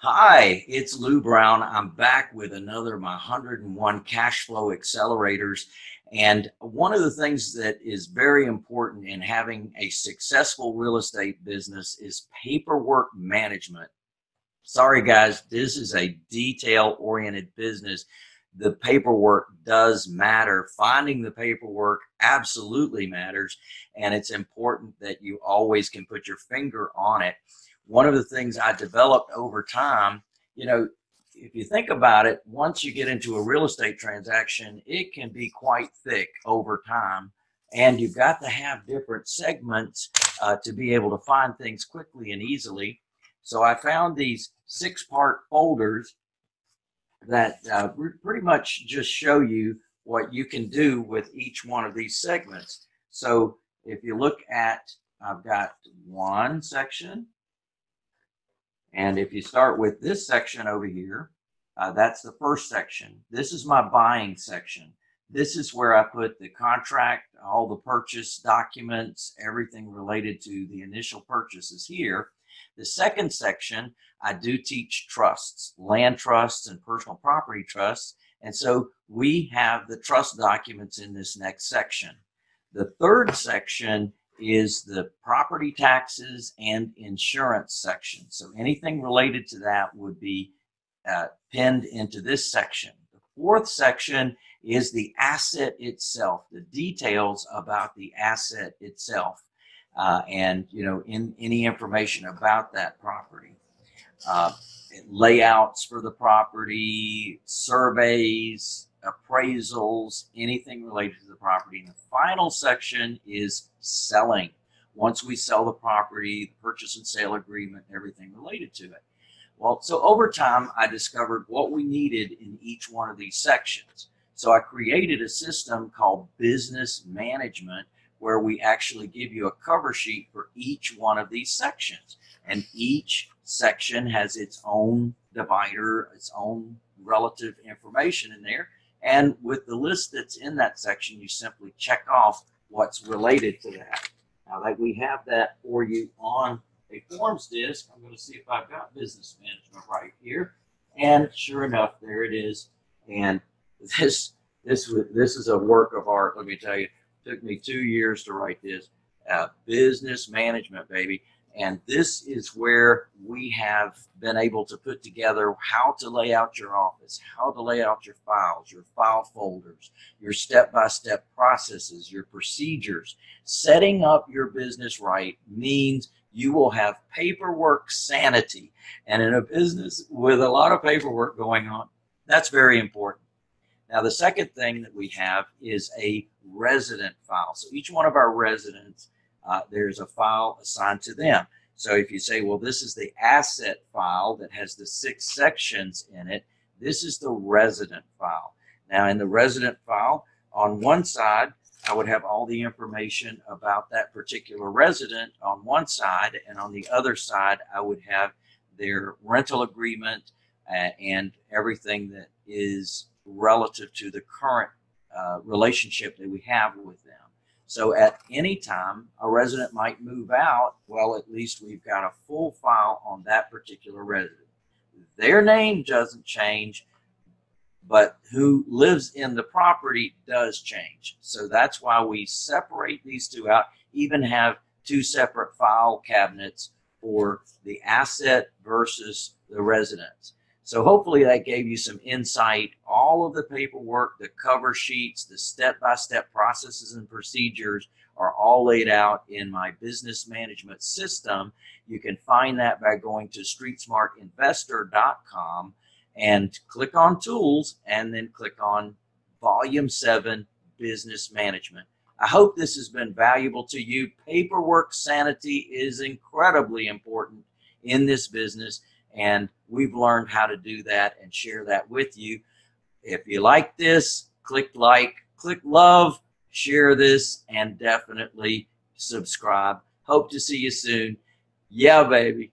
Hi, it's Lou Brown. I'm back with another of my 101 cash flow accelerators. And one of the things that is very important in having a successful real estate business is paperwork management. Sorry, guys, this is a detail oriented business. The paperwork does matter. Finding the paperwork absolutely matters. And it's important that you always can put your finger on it. One of the things I developed over time, you know, if you think about it, once you get into a real estate transaction, it can be quite thick over time. And you've got to have different segments uh, to be able to find things quickly and easily. So I found these six part folders that uh, pretty much just show you what you can do with each one of these segments. So if you look at, I've got one section, and if you start with this section over here, uh, that's the first section. This is my buying section. This is where I put the contract, all the purchase documents, everything related to the initial purchases here. The second section, I do teach trusts, land trusts and personal property trusts. And so we have the trust documents in this next section. The third section is the property taxes and insurance section. So anything related to that would be uh, pinned into this section. The fourth section is the asset itself, the details about the asset itself, uh, and you know in any information about that property. Uh, layouts for the property, surveys, appraisals, anything related to the property. And the final section is selling. Once we sell the property, the purchase and sale agreement, everything related to it. Well, so over time, I discovered what we needed in each one of these sections. So I created a system called business management where we actually give you a cover sheet for each one of these sections. And each section has its own divider, its own relative information in there. And with the list that's in that section, you simply check off what's related to that. Now that we have that for you on a forms disk, I'm going to see if I've got business management right here. And sure enough, there it is. And this this this is a work of art. Let me tell you, it took me two years to write this. Uh, business management, baby. And this is where we have been able to put together how to lay out your office, how to lay out your files, your file folders, your step by step processes, your procedures. Setting up your business right means you will have paperwork sanity. And in a business with a lot of paperwork going on, that's very important. Now, the second thing that we have is a resident file. So each one of our residents uh, there's a file assigned to them. So if you say, well, this is the asset file that has the six sections in it, this is the resident file. Now, in the resident file, on one side, I would have all the information about that particular resident on one side, and on the other side, I would have their rental agreement uh, and everything that is relative to the current uh, relationship that we have with them. So at any time, a resident might move out. Well, at least we've got a full file on that particular resident. Their name doesn't change, but who lives in the property does change. So that's why we separate these two out, even have two separate file cabinets for the asset versus the residence. So hopefully that gave you some insight. All of the paperwork, the cover sheets, the step-by-step processes and procedures are all laid out in my business management system. You can find that by going to streetsmartinvestor.com and click on tools and then click on volume 7 business management. I hope this has been valuable to you. Paperwork sanity is incredibly important in this business and we've learned how to do that and share that with you. If you like this, click like, click love, share this, and definitely subscribe. Hope to see you soon. Yeah, baby.